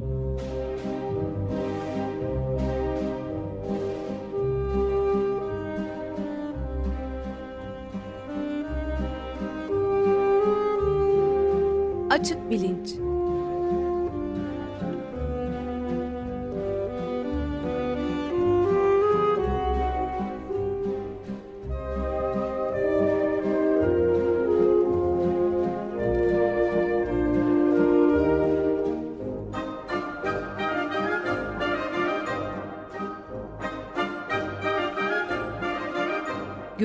Açık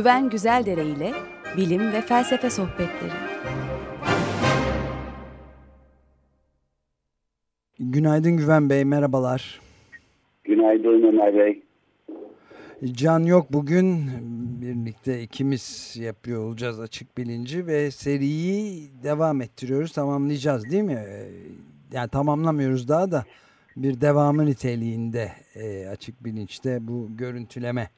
Güven Güzeldere ile bilim ve felsefe sohbetleri. Günaydın Güven Bey, merhabalar. Günaydın Ömer Bey. Can yok bugün birlikte ikimiz yapıyor olacağız açık bilinci ve seriyi devam ettiriyoruz tamamlayacağız değil mi? Yani tamamlamıyoruz daha da bir devamı niteliğinde e, açık bilinçte bu görüntüleme.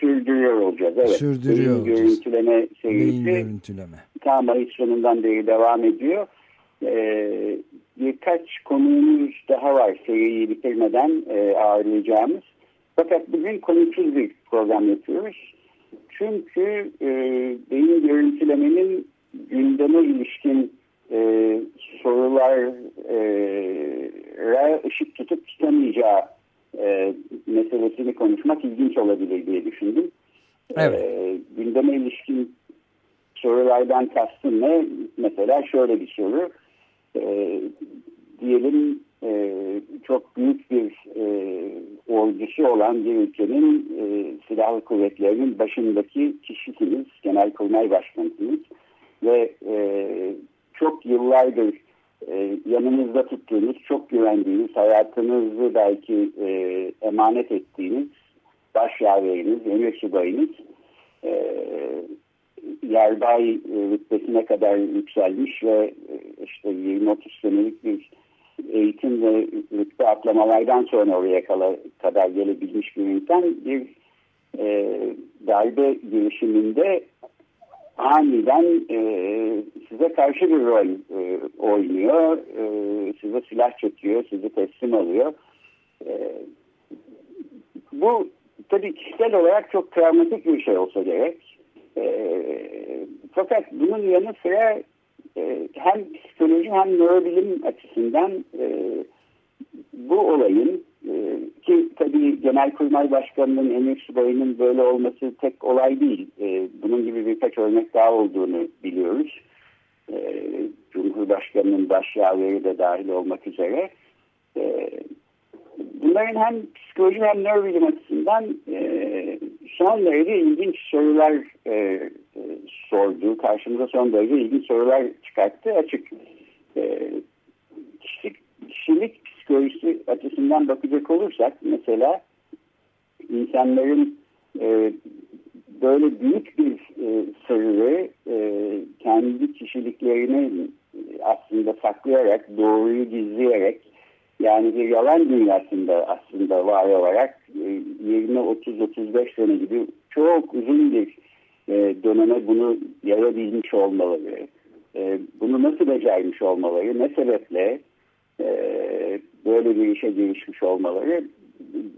Sürdürüyor olacağız evet. Sürdürüyor Beyin olacağız. görüntüleme serisi görüntüleme. ta Mayıs sonundan beri devam ediyor. Ee, birkaç konumuz daha var seriyi bitirmeden e, ağırlayacağımız. Fakat bugün konusuz bir program yapıyoruz. Çünkü e, beyin görüntülemenin gündeme ilişkin e, sorulara ışık tutup tutamayacağı e, meselesini konuşmak ilginç olabilir diye düşündüm. Evet. E, gündeme ilişkin sorulardan kastım ne? Mesela şöyle bir soru. E, diyelim e, çok büyük bir e, ordusu olan bir ülkenin e, silahlı kuvvetlerinin başındaki kişisiniz, genelkurmay başkanısınız ve e, çok yıllardır e, yanınızda tuttuğunuz, çok güvendiğiniz, hayatınızı belki e, emanet ettiğiniz başyaveriniz, emir subayınız e, yarbay e, rütbesine kadar yükselmiş ve e, işte 20-30 senelik bir eğitim ve rütbe atlamalardan sonra oraya kadar gelebilmiş bir insan bir e, darbe girişiminde aniden e, size karşı bir rol e, oynuyor, e, size silah çekiyor, sizi teslim alıyor. E, bu tabii kişisel olarak çok travmatik bir şey olsa gerek. E, fakat bunun yanı sıra e, hem psikoloji hem nörobilim açısından e, bu olayın e, ki tabii Genelkurmay Başkanı'nın emir subayının böyle olması tek olay değil. E, bunun gibi birkaç örnek daha olduğunu biliyoruz. E, Cumhurbaşkanı'nın başyaveri de dahil olmak üzere. E, bunların hem psikoloji hem nörobilim açısından e, son derece ilginç sorular e, e, sordu. Karşımıza son derece ilginç sorular çıkarttı açık. E, kişilik, kişilik psikolojisi açısından bakacak olursak mesela insanların e, böyle büyük bir e, sırrı e, kendi kişiliklerini aslında saklayarak, doğruyu gizleyerek yani bir yalan dünyasında aslında var olarak e, 20-30-35 sene gibi çok uzun bir e, döneme bunu yayabilmiş olmaları, e, bunu nasıl becermiş olmaları, ne sebeple e, böyle bir işe girişmiş olmaları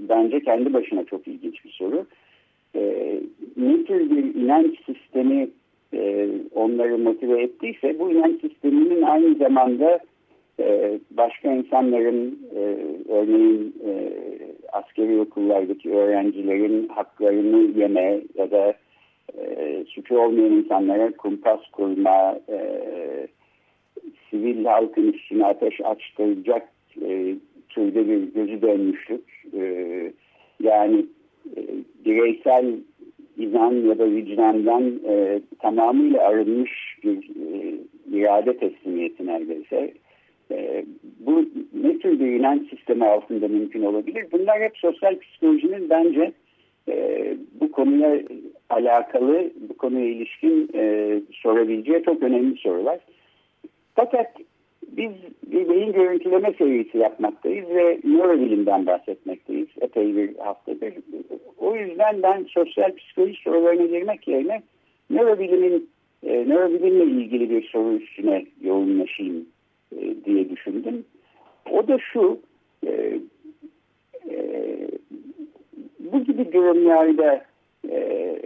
bence kendi başına çok ilginç bir soru. E, ne tür bir inanç sistemi e, onları motive ettiyse bu inanç sisteminin aynı zamanda e, başka insanların e, örneğin e, askeri okullardaki öğrencilerin haklarını yeme ya da e, suçu olmayan insanlara kumpas kurma, e, sivil halkın üstüne ateş açtıracak e, türde bir gözü dönmüşlük. Yani e, bireysel inan ya da vicdandan e, tamamıyla arınmış bir e, irade teslimiyeti neredeyse. E, bu ne tür bir inanç sistemi altında mümkün olabilir? Bunlar hep sosyal psikolojinin bence e, bu konuya alakalı, bu konuya ilişkin e, sorabileceği çok önemli sorular. Fakat biz bir beyin görüntüleme serisi yapmaktayız ve nörobilimden bahsetmekteyiz epey bir haftadır. O yüzden ben sosyal psikoloji sorularına girmek yerine nörobilimin e, nörobilimle ilgili bir soru üstüne yoğunlaşayım e, diye düşündüm. O da şu, e, e, bu gibi durumlarda e,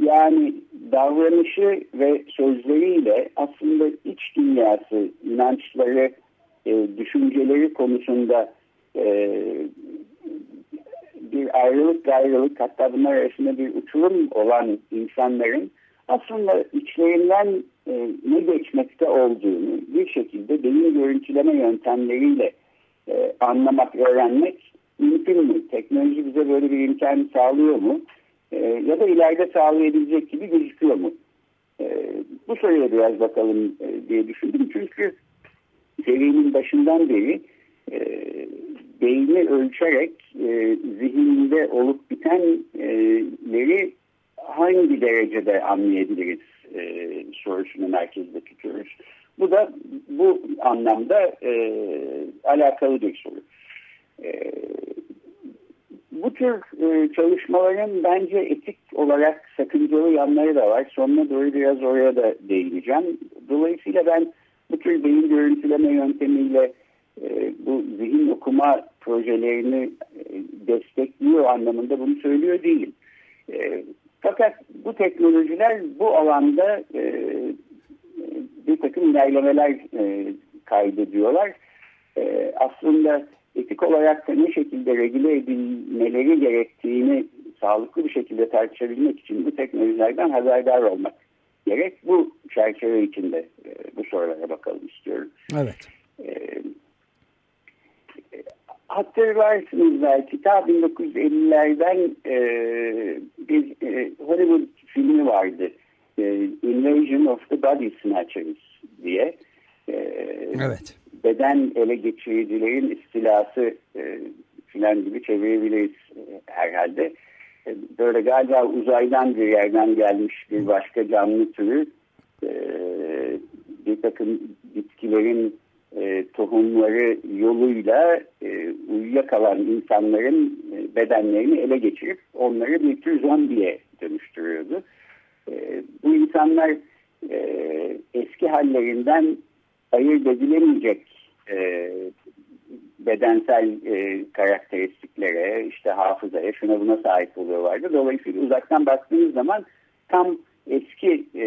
yani davranışı ve sözleriyle aslında iç dünyası, inançları, e, düşünceleri konusunda e, bir ayrılık gayrılık hatta bunlar arasında bir uçurum olan insanların aslında içlerinden e, ne geçmekte olduğunu bir şekilde beyin görüntüleme yöntemleriyle e, anlamak, öğrenmek mümkün mü? Teknoloji bize böyle bir imkan sağlıyor mu? E, ya da ileride sağlayabilecek gibi gözüküyor mu? E, bu soruya biraz bakalım e, diye düşündüm. Çünkü serinin başından beri e, beyni ölçerek e, zihninde olup bitenleri hangi derecede anlayabiliriz e, sorusunu merkezde tutuyoruz. Bu da bu anlamda e, alakalı bir soru. E, bu tür e, çalışmaların bence etik olarak sakıncalı yanları da var. Sonuna doğru biraz oraya da değineceğim. Dolayısıyla ben bu tür beyin görüntüleme yöntemiyle e, bu zihin okuma projelerini e, destekliyor anlamında bunu söylüyor değilim. E, fakat bu teknolojiler bu alanda e, bir takım ilerlemeler e, kaydediyorlar. E, aslında etik olarak da ne şekilde regüle edilmeleri gerektiğini sağlıklı bir şekilde tartışabilmek için bu teknolojilerden haberdar olmak gerek. Bu çerçeve içinde e, bu sorulara bakalım istiyorum. Evet. E, hatırlarsınız belki ta 1950'lerden e, bir e, Hollywood filmi vardı. E, Invasion of the Body Snatchers diye. E, evet. Beden ele geçiricilerin istilası e, filan gibi çevirebiliriz e, herhalde. E, böyle galiba uzaydan bir yerden gelmiş bir başka canlı türü e, bir takım bitkilerin e, tohumları yoluyla e, uyuyakalan insanların e, bedenlerini ele geçirip onları bir tür zombiye dönüştürüyordu. E, bu insanlar e, eski hallerinden ayırt edilemeyecek e, bedensel e, karakteristiklere, işte hafızaya, şuna buna sahip oluyorlardı. Dolayısıyla uzaktan baktığınız zaman tam eski e,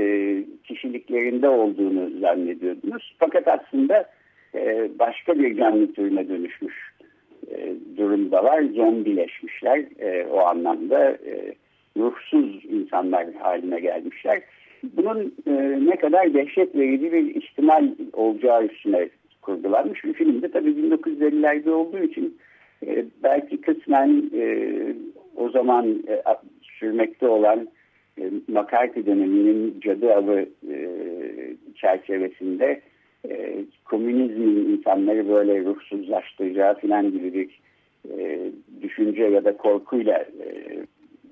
kişiliklerinde olduğunu zannediyordunuz. Fakat aslında e, başka bir canlı türüne dönüşmüş e, durumdalar. Zombileşmişler e, o anlamda e, ruhsuz insanlar haline gelmişler. Bunun e, ne kadar dehşet verici bir ihtimal olacağı üstüne kurgulanmış bir filmde. Tabii 1950'lerde olduğu için belki kısmen o zaman e, sürmekte olan McCarthy döneminin cadı avı çerçevesinde e, komünizmin insanları böyle ruhsuzlaştıracağı filan gibi bir e, düşünce ya da korkuyla e,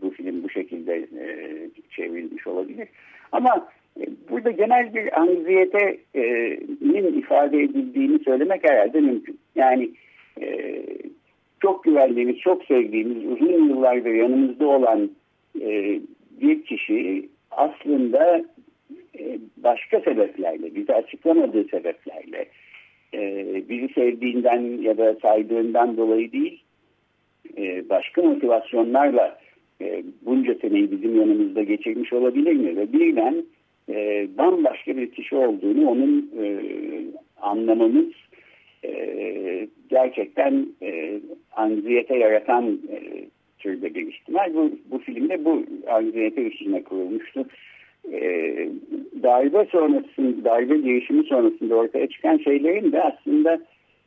bu film bu şekilde e, çevrilmiş olabilir. Ama e, burada genel bir anksiyetenin ifade edildiğini söylemek herhalde mümkün. Yani e, çok güvendiğimiz, çok sevdiğimiz, uzun yıllardır yanımızda olan e, bir kişi aslında e, başka sebeplerle, bize açıklamadığı sebeplerle, e, bizi sevdiğinden ya da saydığından dolayı değil, e, başka motivasyonlarla bunca seneyi bizim yanımızda geçirmiş olabilir mi? Ve birden bambaşka bir kişi olduğunu onun anlamamız gerçekten anziyete yaratan türde bir ihtimal. Bu, bu filmde bu anziyete üstüne kurulmuştu e, darbe sonrasında, darbe girişimi sonrasında ortaya çıkan şeylerin de aslında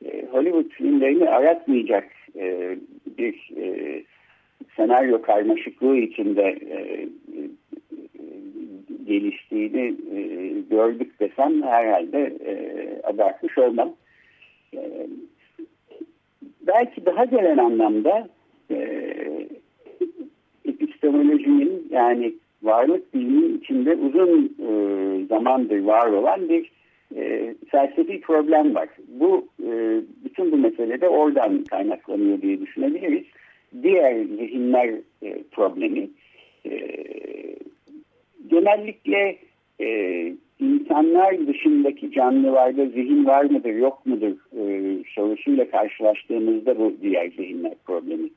e, Hollywood filmlerini aratmayacak e, bir e, senaryo karmaşıklığı içinde e, geliştiğini gördük desem herhalde e, abartmış olmam. Belki daha gelen anlamda epistemolojinin yani varlık bilimi içinde uzun e, zamandır var olan bir e, felsefi problem var. Bu e, bütün bu meselede oradan kaynaklanıyor diye düşünebiliriz. Diğer zihinler e, problemi e, genellikle e, insanlar dışındaki canlılarda zihin var mıdır yok mudur e, sorusuyla karşılaştığımızda bu diğer zihinler problemi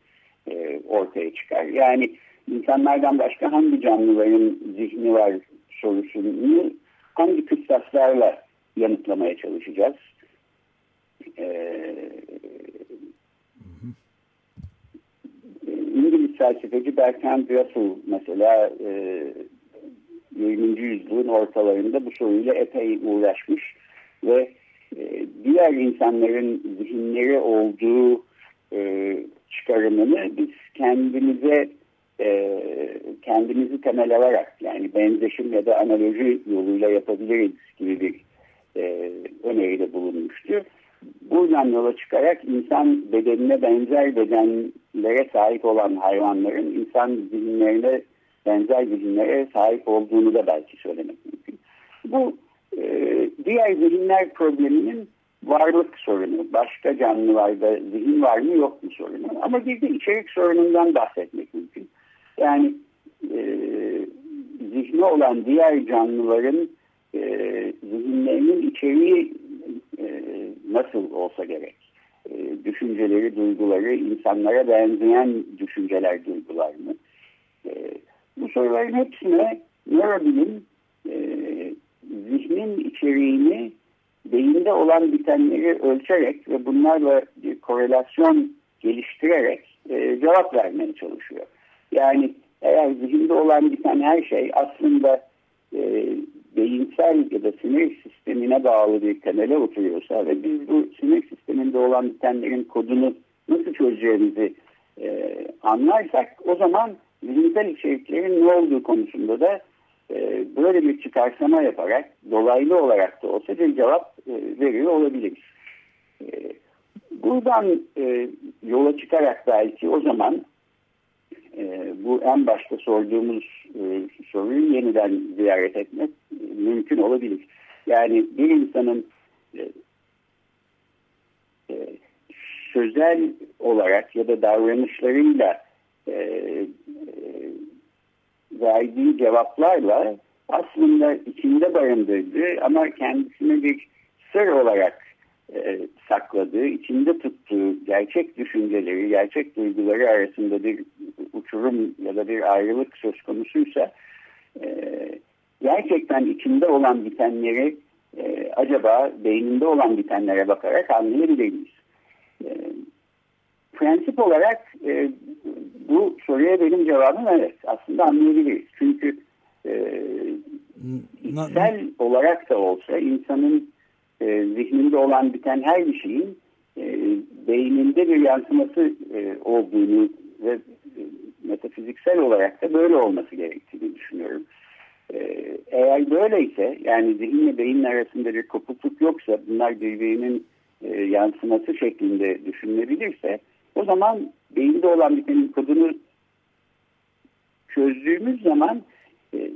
e, ortaya çıkar. Yani insanlardan başka hangi canlıların zihni var sorusunu hangi kıstaslarla yanıtlamaya çalışacağız. Ee, İngiliz felsefeci Bertrand Russell mesela e, 20. yüzyılın ortalarında bu soruyla epey uğraşmış ve e, diğer insanların zihinleri olduğu e, çıkarımını biz kendimize e, kendimizi temel alarak yani benzeşim ya da analoji yoluyla yapabiliriz gibi bir e, öneride bulunmuştu. Buradan yola çıkarak insan bedenine benzer bedenlere sahip olan hayvanların insan zihinlerine benzer zihinlere sahip olduğunu da belki söylemek mümkün. Bu e, diğer zihinler probleminin varlık sorunu, başka canlılarda zihin var mı yok mu sorunu. Ama bir de içerik sorunundan bahsetmek mümkün. Yani e, zihni olan diğer canlıların e, zihinlerinin içeriği e, nasıl olsa gerek. E, düşünceleri, duyguları insanlara benzeyen düşünceler, duygular mı? E, bu soruların hepsine nörobilim e, zihnin içeriğini beyinde olan bitenleri ölçerek ve bunlarla bir korelasyon geliştirerek e, cevap vermeye çalışıyor. Yani eğer zihinde olan biten her şey aslında e, beyinsel ya da sinir sistemine bağlı bir temele oturuyorsa ve biz bu sinir sisteminde olan bitenlerin kodunu nasıl çözeceğimizi e, anlarsak o zaman zihinsel içeriklerin ne olduğu konusunda da e, böyle bir çıkarsama yaparak dolaylı olarak da olsa bir cevap e, veriyor olabiliriz. E, buradan e, yola çıkarak belki o zaman e, bu en başta sorduğumuz e, soruyu yeniden ziyaret etmek e, mümkün olabilir. Yani bir insanın e, e, sözel olarak ya da davranışlarıyla e, e, verdiği cevaplarla aslında içinde barındırdığı ama kendisine bir sır olarak e, sakladığı, içinde tuttuğu gerçek düşünceleri, gerçek duyguları arasında bir uçurum ya da bir ayrılık söz konusuysa e, gerçekten içinde olan bitenleri e, acaba beyninde olan bitenlere bakarak anlayabilir miyiz? E, prensip olarak e, bu soruya benim cevabım evet. Aslında anlayabiliriz. Çünkü e, içsel olarak da olsa insanın e, zihninde olan biten her bir şeyin e, beyninde bir yansıması e, olduğunu ve e, metafiziksel olarak da böyle olması gerektiğini düşünüyorum. E, eğer böyleyse yani zihinle beyin arasında bir kopukluk yoksa bunlar birbirinin e, yansıması şeklinde düşünülebilirse o zaman beyinde olan bitenin kodunu çözdüğümüz zaman e,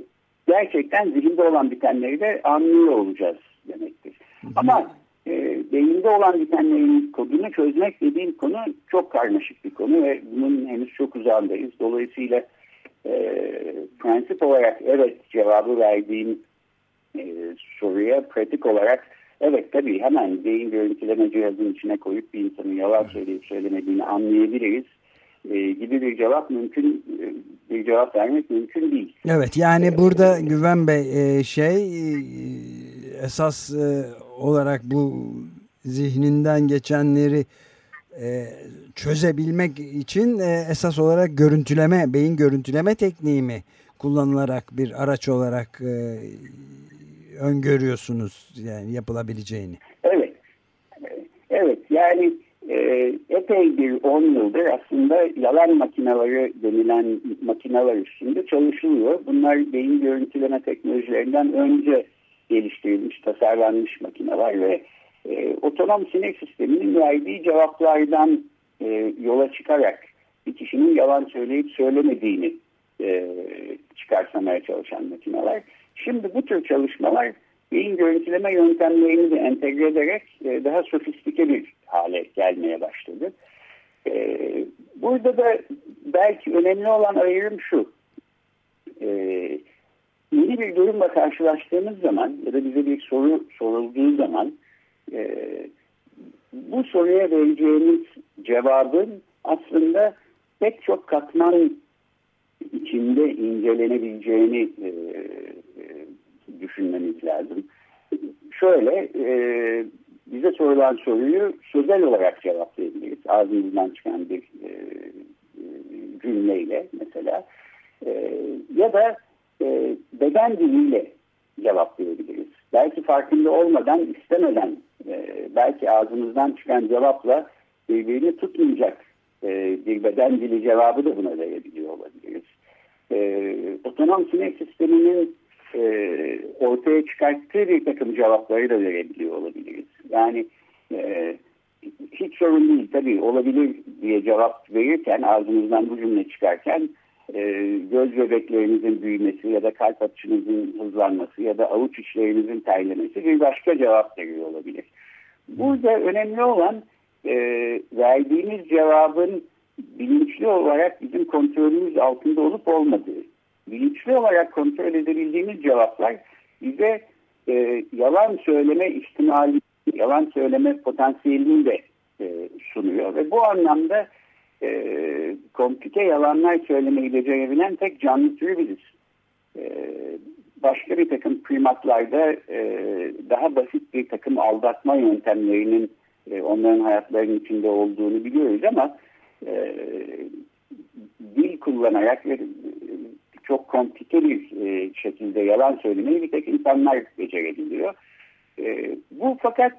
gerçekten zihinde olan bitenleri de anlıyor olacağız demektir. Ama e, beyinde olan bitenlerin kodunu çözmek dediğim konu çok karmaşık bir konu ve bunun henüz çok uzağındayız. Dolayısıyla e, prensip olarak evet cevabı verdiğim e, soruya pratik olarak evet tabii hemen beyin görüntüleme cihazının içine koyup bir insanın yalan söyleyip söylemediğini anlayabiliriz e, gibi bir cevap mümkün e, bir cevap vermek mümkün değil. Evet yani burada Güven Bey e, şey e, esas e, olarak bu zihninden geçenleri e, çözebilmek için e, esas olarak görüntüleme, beyin görüntüleme tekniği mi kullanılarak bir araç olarak e, öngörüyorsunuz yani yapılabileceğini? Evet. Evet yani e, epey bir 10 yıldır aslında yalan makineleri denilen makineler üstünde çalışılıyor. Bunlar beyin görüntüleme teknolojilerinden önce geliştirilmiş, tasarlanmış makineler ve e, otonom sinir sisteminin verdiği cevaplardan e, yola çıkarak bir kişinin yalan söyleyip söylemediğini e, çıkarsamaya çalışan makineler. Şimdi bu tür çalışmalar beyin görüntüleme yöntemlerini de entegre ederek e, daha sofistike bir hale gelmeye başladı. E, burada da belki önemli olan ayrım şu. Yeni bir durumla karşılaştığımız zaman ya da bize bir soru sorulduğu zaman e, bu soruya vereceğimiz cevabın aslında pek çok katman içinde incelenebileceğini e, e, düşünmemiz lazım. Şöyle e, bize sorulan soruyu sözel olarak cevaplayabiliriz. Ağzımızdan çıkan bir e, e cümleyle mesela. E, ya da e, beden diliyle cevaplayabiliriz. Belki farkında olmadan, istemeden, e, belki ağzımızdan çıkan cevapla birbirini tutmayacak e, bir beden dili cevabı da buna verebiliyor olabiliriz. E, otonom sinir sisteminin ortaya çıkarttığı bir takım cevapları da verebiliyor olabiliriz. Yani hiç sorun değil tabii olabilir diye cevap verirken ağzımızdan bu cümle çıkarken göz bebeklerinizin büyümesi ya da kalp atışınızın hızlanması ya da avuç içlerinizin terlemesi bir başka cevap veriyor olabilir. Burada önemli olan e, verdiğimiz cevabın bilinçli olarak bizim kontrolümüz altında olup olmadığı. Bilinçli olarak kontrol edebildiğimiz cevaplar bize e, yalan söyleme ihtimali, yalan söyleme potansiyelini de e, sunuyor. Ve bu anlamda e, komplike yalanlar söylemeyi becerebilen tek canlı türü biziz. E, başka bir takım primatlarda e, daha basit bir takım aldatma yöntemlerinin e, onların hayatlarının içinde olduğunu biliyoruz ama e, dil kullanarak ve çok komplike bir e, şekilde yalan söylemeyi bir tek insanlar becerebiliyor. E, bu fakat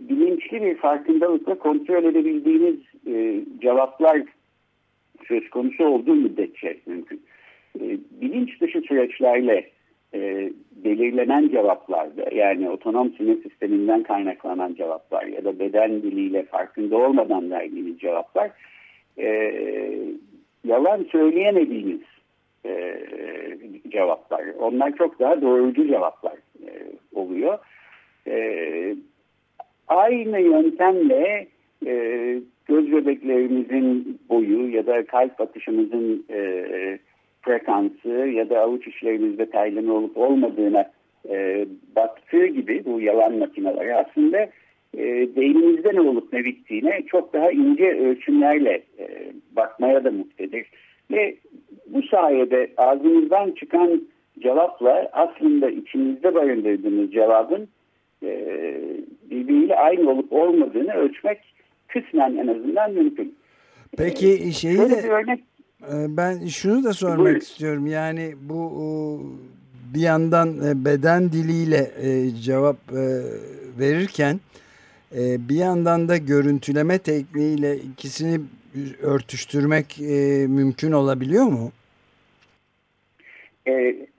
bilinçli bir farkındalıkla kontrol edebildiğiniz e, cevaplar söz konusu olduğu müddetçe mümkün. E, bilinç dışı süreçlerle e, belirlenen cevaplarda yani otonom sinir sisteminden kaynaklanan cevaplar ya da beden diliyle farkında olmadan verdiğiniz cevaplar e, yalan söyleyemediğiniz e, cevaplar. Onlar çok daha doğrucu cevaplar e, oluyor. E, aynı yöntemle e, göz bebeklerimizin boyu ya da kalp atışımızın e, frekansı ya da avuç içlerimizde terleme olup olmadığına e, baktığı gibi bu yalan makineleri aslında e, beynimizde ne olup ne bittiğine çok daha ince ölçümlerle e, bakmaya da muktedir. Ve bu sayede ağzımızdan çıkan cevapla aslında içimizde barındırdığımız cevabın e, birbiriyle aynı olup olmadığını ölçmek kısmen en azından mümkün. Peki e, şeyi de örnek, e, ben şunu da sormak buyurun. istiyorum. Yani bu bir yandan e, beden diliyle cevap verirken bir yandan da görüntüleme tekniğiyle ikisini örtüştürmek mümkün olabiliyor mu? E,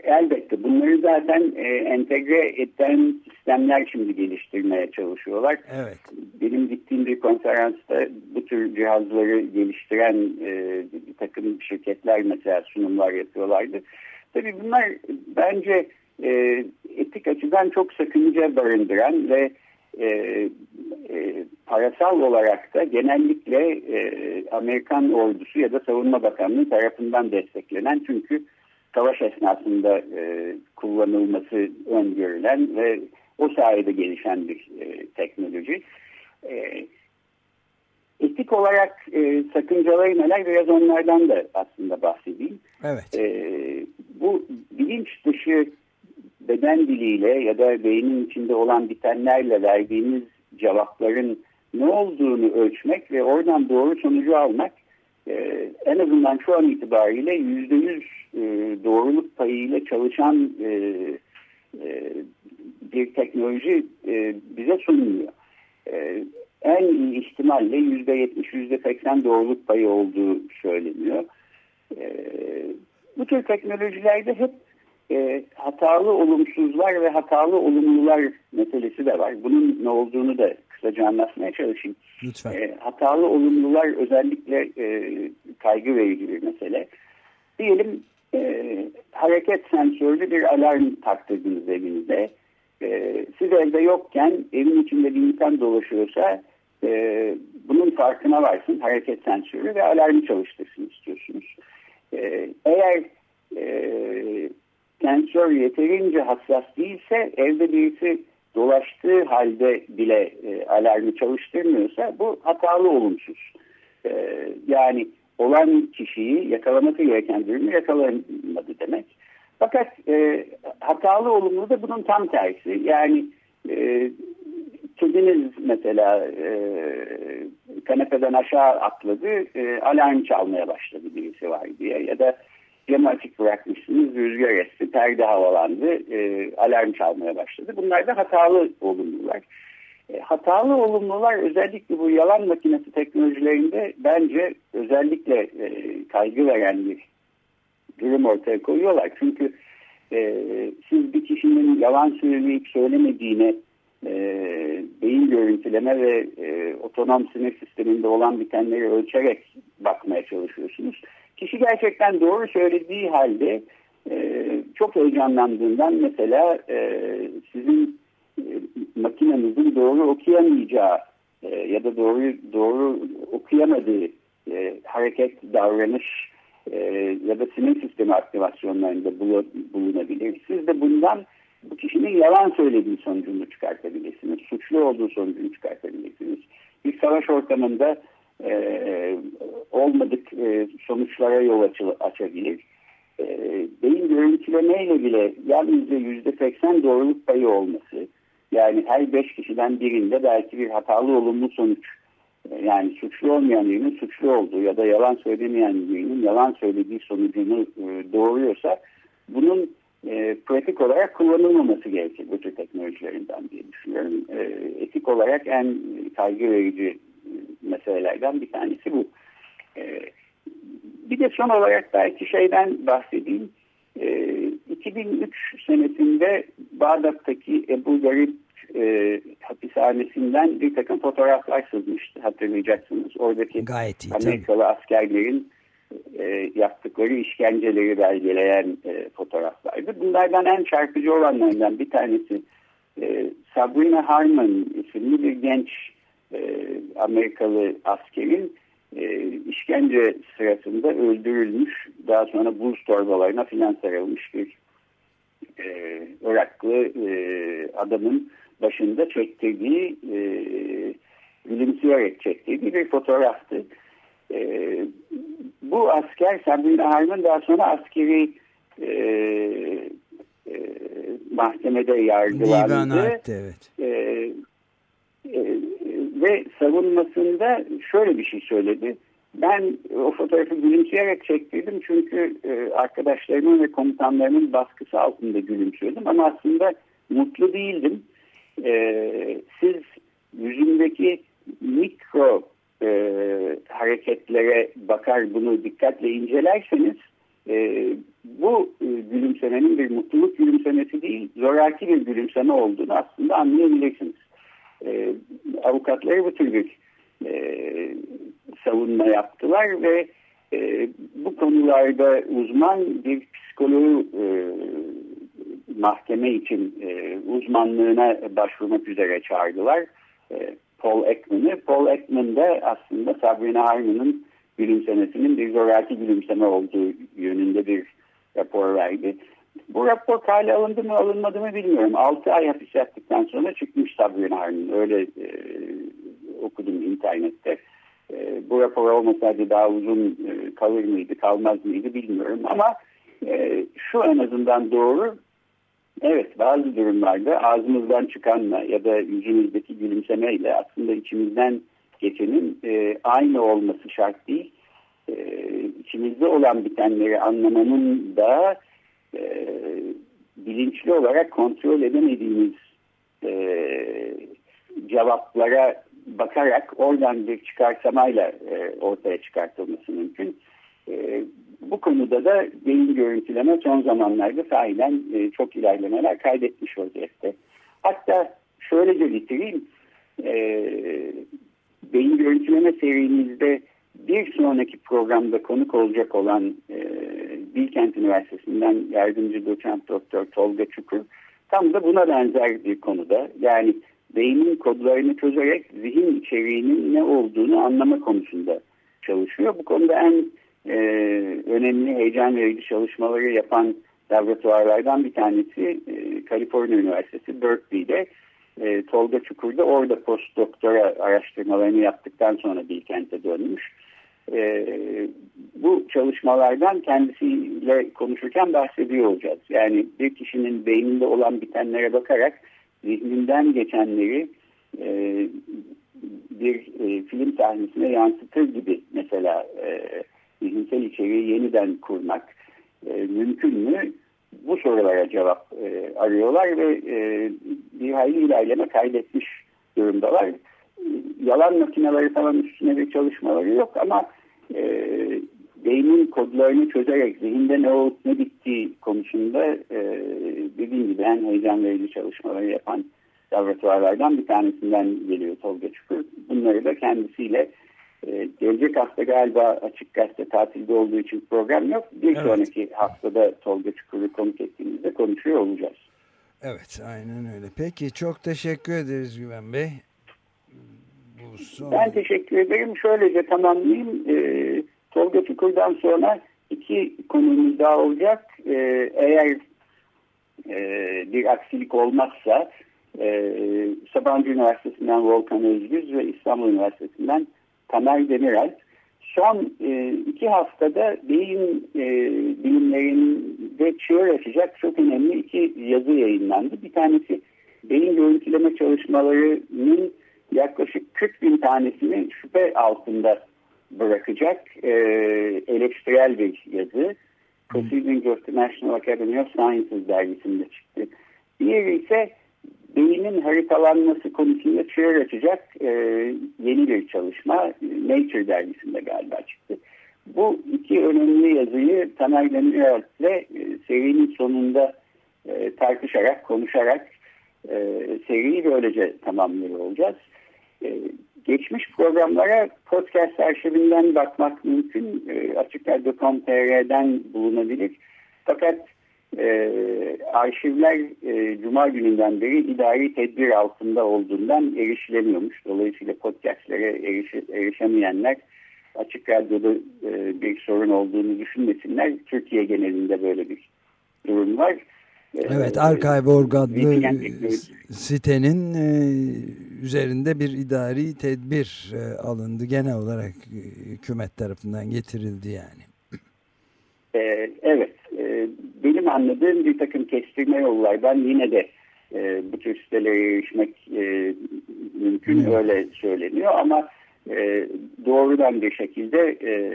elbette bunları zaten e, entegre eden sistemler şimdi geliştirmeye çalışıyorlar. Evet. Benim gittiğim bir konferansta bu tür cihazları geliştiren e, bir takım şirketler mesela sunumlar yapıyorlardı. Tabii bunlar bence e, etik açıdan çok sakınca barındıran ve e, e, parasal olarak da genellikle e, Amerikan ordusu ya da Savunma Bakanlığı tarafından desteklenen çünkü savaş esnasında e, kullanılması öngörülen ve o sayede gelişen bir e, teknoloji. E, etik olarak e, sakıncaları neler biraz onlardan da aslında bahsedeyim. Evet. E, bu bilinç dışı beden diliyle ya da beynin içinde olan bitenlerle verdiğimiz cevapların ne olduğunu ölçmek ve oradan doğru sonucu almak e, en azından şu an itibariyle yüzde yüz e, doğruluk payıyla çalışan e, e, bir teknoloji bize sunuluyor. E, en iyi ihtimalle yüzde yetmiş, yüzde seksen doğruluk payı olduğu söyleniyor. Bu tür teknolojilerde hep hatalı olumsuzlar ve hatalı olumlular meselesi de var. Bunun ne olduğunu da kısaca anlatmaya çalışayım. Lütfen. E, hatalı olumlular özellikle e, kaygı verici bir mesele. Diyelim e, hareket sensörlü bir alarm taktırdınız evinizde. E, siz evde yokken evin içinde bir insan dolaşıyorsa e, bunun farkına varsın hareket sensörü ve alarmı çalıştırsın istiyorsunuz. E, eğer e, sensör yeterince hassas değilse evde birisi dolaştığı halde bile e, alarmı çalıştırmıyorsa bu hatalı olumsuz. E, yani olan kişiyi yakalaması gereken birini yakalamadı demek. Fakat e, hatalı olumlu da bunun tam tersi. Yani e, kediniz mesela e, kanepeden aşağı atladı, e, alarm çalmaya başladı birisi var diye ya da camı açık bırakmışsınız, rüzgar esti, perde havalandı, e, alarm çalmaya başladı. Bunlar da hatalı olumlular. E, hatalı olumlular özellikle bu yalan makinesi teknolojilerinde bence özellikle e, kaygı veren bir durum ortaya koyuyorlar. Çünkü e, siz bir kişinin yalan söyleyip söylemediğine e, beyin görüntüleme ve e, otonom sinir sisteminde olan bitenleri ölçerek bakmaya çalışıyorsunuz. Kişi gerçekten doğru söylediği halde e, çok heyecanlandığından mesela e, sizin e, makinenizin doğru okuyamayacağı e, ya da doğru doğru okuyamadığı e, hareket, davranış e, ya da sinir sistemi aktivasyonlarında bulunabilir. Siz de bundan bu kişinin yalan söylediği sonucunu çıkartabilirsiniz. Suçlu olduğu sonucunu çıkartabilirsiniz. Bir savaş ortamında e, olmadık e, sonuçlara yol aç açabilir. E, beyin görüntülemeyle bile yalnızca yüzde seksen doğruluk payı olması yani her beş kişiden birinde belki bir hatalı olumlu sonuç e, yani suçlu olmayan birinin suçlu olduğu ya da yalan söylemeyen birinin yalan söylediği sonucunu e, doğuruyorsa bunun e, pratik olarak kullanılmaması gerekir bu tür teknolojilerinden diye düşünüyorum. E, etik olarak en kaygı verici meselelerden bir tanesi bu. E, bir de son olarak belki şeyden bahsedeyim. E, 2003 senesinde Bağdat'taki Ebu Garip e, hapishanesinden bir takım fotoğraflar sızmıştı hatırlayacaksınız. Oradaki Gayet iyi, Amerikalı tabii. askerlerin e, yaptıkları işkenceleri belgeleyen e, fotoğraflardı. Bunlardan en çarpıcı olanlardan bir tanesi e, Sabrina Harmon isimli bir genç e, Amerikalı askerin e, işkence sırasında öldürülmüş daha sonra buz torbalarına filan sarılmış bir e, Iraklı e, adamın başında çektirdiği e, gülümseyerek çektirdiği bir fotoğraftı. E, bu asker Sabrina Harman daha sonra askeri e, e, mahkemede yargılandı. Etti, evet. E, ve savunmasında şöyle bir şey söyledi. Ben o fotoğrafı gülümseyerek çektirdim çünkü e, arkadaşlarımın ve komutanlarımın baskısı altında gülümsüyordum ama aslında mutlu değildim. E, siz yüzümdeki mikro e, hareketlere bakar bunu dikkatle incelerseniz e, bu gülümsemenin bir mutluluk gülümsemesi değil zoraki bir gülümseme olduğunu aslında anlayabilirsiniz. E, avukatları bu tür bir e, savunma yaptılar ve e, bu konularda uzman bir psikoloğu e, mahkeme için e, uzmanlığına başvurmak üzere çağırdılar. E, Paul Ekman'ı. Paul Ekman da aslında Sabrina Harmon'ın gülümsemesinin bir zoraki gülümseme olduğu yönünde bir rapor verdi. Bu rapor kale alındı mı alınmadı mı bilmiyorum. 6 ay hapis yattıktan sonra çıkmış Sabrina Harmon. Öyle e, okudum internette. E, bu rapor olmasaydı daha uzun e, kalır mıydı kalmaz mıydı bilmiyorum. Ama e, şu en azından doğru Evet bazı durumlarda ağzımızdan çıkanla ya da yüzümüzdeki gülümsemeyle aslında içimizden geçenin e, aynı olması şart değil. E, içimizde olan bitenleri anlamanın da e, bilinçli olarak kontrol edemediğimiz e, cevaplara bakarak oradan bir çıkarsamayla e, ortaya çıkartılması mümkün. E, bu konuda da beyin görüntüleme son zamanlarda sahiden e, çok ilerlemeler kaydetmiş vaziyette. Hatta şöylece bitireyim. E, beyin görüntüleme serimizde bir sonraki programda konuk olacak olan e, Bilkent Üniversitesi'nden yardımcı doçent doktor Tolga Çukur tam da buna benzer bir konuda yani beynin kodlarını çözerek zihin içeriğinin ne olduğunu anlama konusunda çalışıyor. Bu konuda en e, önemli heyecan verici çalışmaları yapan laboratuvarlardan bir tanesi e, Kaliforniya Üniversitesi Berkeley'de e, Tolga Çukur'da orada postdoktora araştırmalarını yaptıktan sonra Bilkent'e dönmüş. E, bu çalışmalardan kendisiyle konuşurken bahsediyor olacağız. Yani bir kişinin beyninde olan bitenlere bakarak zihninden geçenleri e, bir e, film sahnesine yansıtır gibi mesela e, zihinsel içeriği yeniden kurmak e, mümkün mü? Bu sorulara cevap e, arıyorlar ve e, bir hayli ilerleme kaydetmiş durumdalar. Yalan makineleri falan üstüne bir çalışmaları yok ama e, beynin kodlarını çözerek zihinde ne olup ne bittiği konusunda e, dediğim gibi en heyecan verici çalışmaları yapan laboratuvarlardan bir tanesinden geliyor Tolga Çukur. Bunları da kendisiyle e, gelecek hafta galiba açık gazete tatilde olduğu için program yok. Bir evet. sonraki haftada Tolga Çukur'u konuk ettiğimizde konuşuyor olacağız. Evet aynen öyle. Peki çok teşekkür ederiz Güven Bey. Bu son... Ben teşekkür ederim. Şöylece tamamlayayım. E, Tolga Çukur'dan sonra iki konumuz daha olacak. E, eğer e, bir aksilik olmazsa e, Sabancı Üniversitesi'nden Volkan Özgüz ve İstanbul Üniversitesi'nden Tamer Demirel. Son e, iki haftada beyin e, bilimlerinde çığır açacak çok önemli iki yazı yayınlandı. Bir tanesi beyin görüntüleme çalışmalarının yaklaşık 40 bin tanesini şüphe altında bırakacak e, eleştirel bir yazı. Proceedings of the National Academy of Sciences dergisinde çıktı. Diğeri ise beynin haritalanması konusunda çığır açacak e, yeni bir çalışma Nature dergisinde galiba çıktı. Bu iki önemli yazıyı Taner Demirel ile e, serinin sonunda e, tartışarak, konuşarak e, seriyi böylece tamamlıyor olacağız. E, geçmiş programlara podcast arşivinden bakmak mümkün. E, Açıklar.com.tr'den bulunabilir. Fakat e, arşivler e, Cuma gününden beri idari tedbir altında olduğundan erişilemiyormuş. Dolayısıyla podcastlere eriş, erişemeyenler açık radyoda e, bir sorun olduğunu düşünmesinler. Türkiye genelinde böyle bir durum var. E, evet, Archive.org adlı sitenin e, üzerinde bir idari tedbir e, alındı. Genel olarak hükümet tarafından getirildi yani. Evet, benim anladığım bir takım kestirme yollardan yine de e, bu tür sitelere erişmek e, mümkün hmm. öyle söyleniyor ama e, doğrudan bir şekilde e,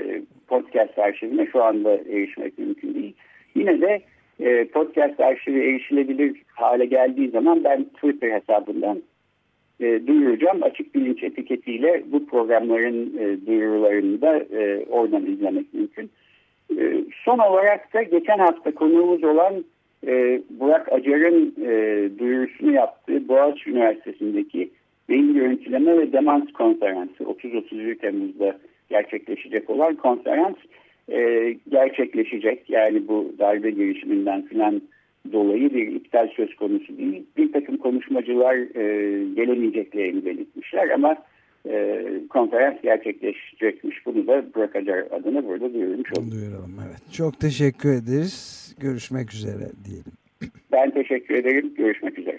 podcast arşivine şu anda erişmek mümkün değil. Yine de e, podcast arşivi erişilebilir hale geldiği zaman ben Twitter hesabından e, duyuracağım. Açık bilinç etiketiyle bu programların e, duyurularını da e, oradan izlemek mümkün. E, son olarak da geçen hafta konuğumuz olan e, Burak Acar'ın e, duyurusunu yaptığı Boğaziçi Üniversitesi'ndeki beyin görüntüleme ve demans konferansı 30-31 Temmuz'da gerçekleşecek olan konferans e, gerçekleşecek. Yani bu darbe girişiminden filan dolayı bir iptal söz konusu değil. Bir takım konuşmacılar e, gelemeyeceklerini belirtmişler ama e, konferans gerçekleşecekmiş. Bunu da Burak Acar adına burada duyurmuş oldum. Duyuralım evet. Çok teşekkür ederiz. Görüşmek üzere diyelim. Ben teşekkür ederim. Görüşmek üzere.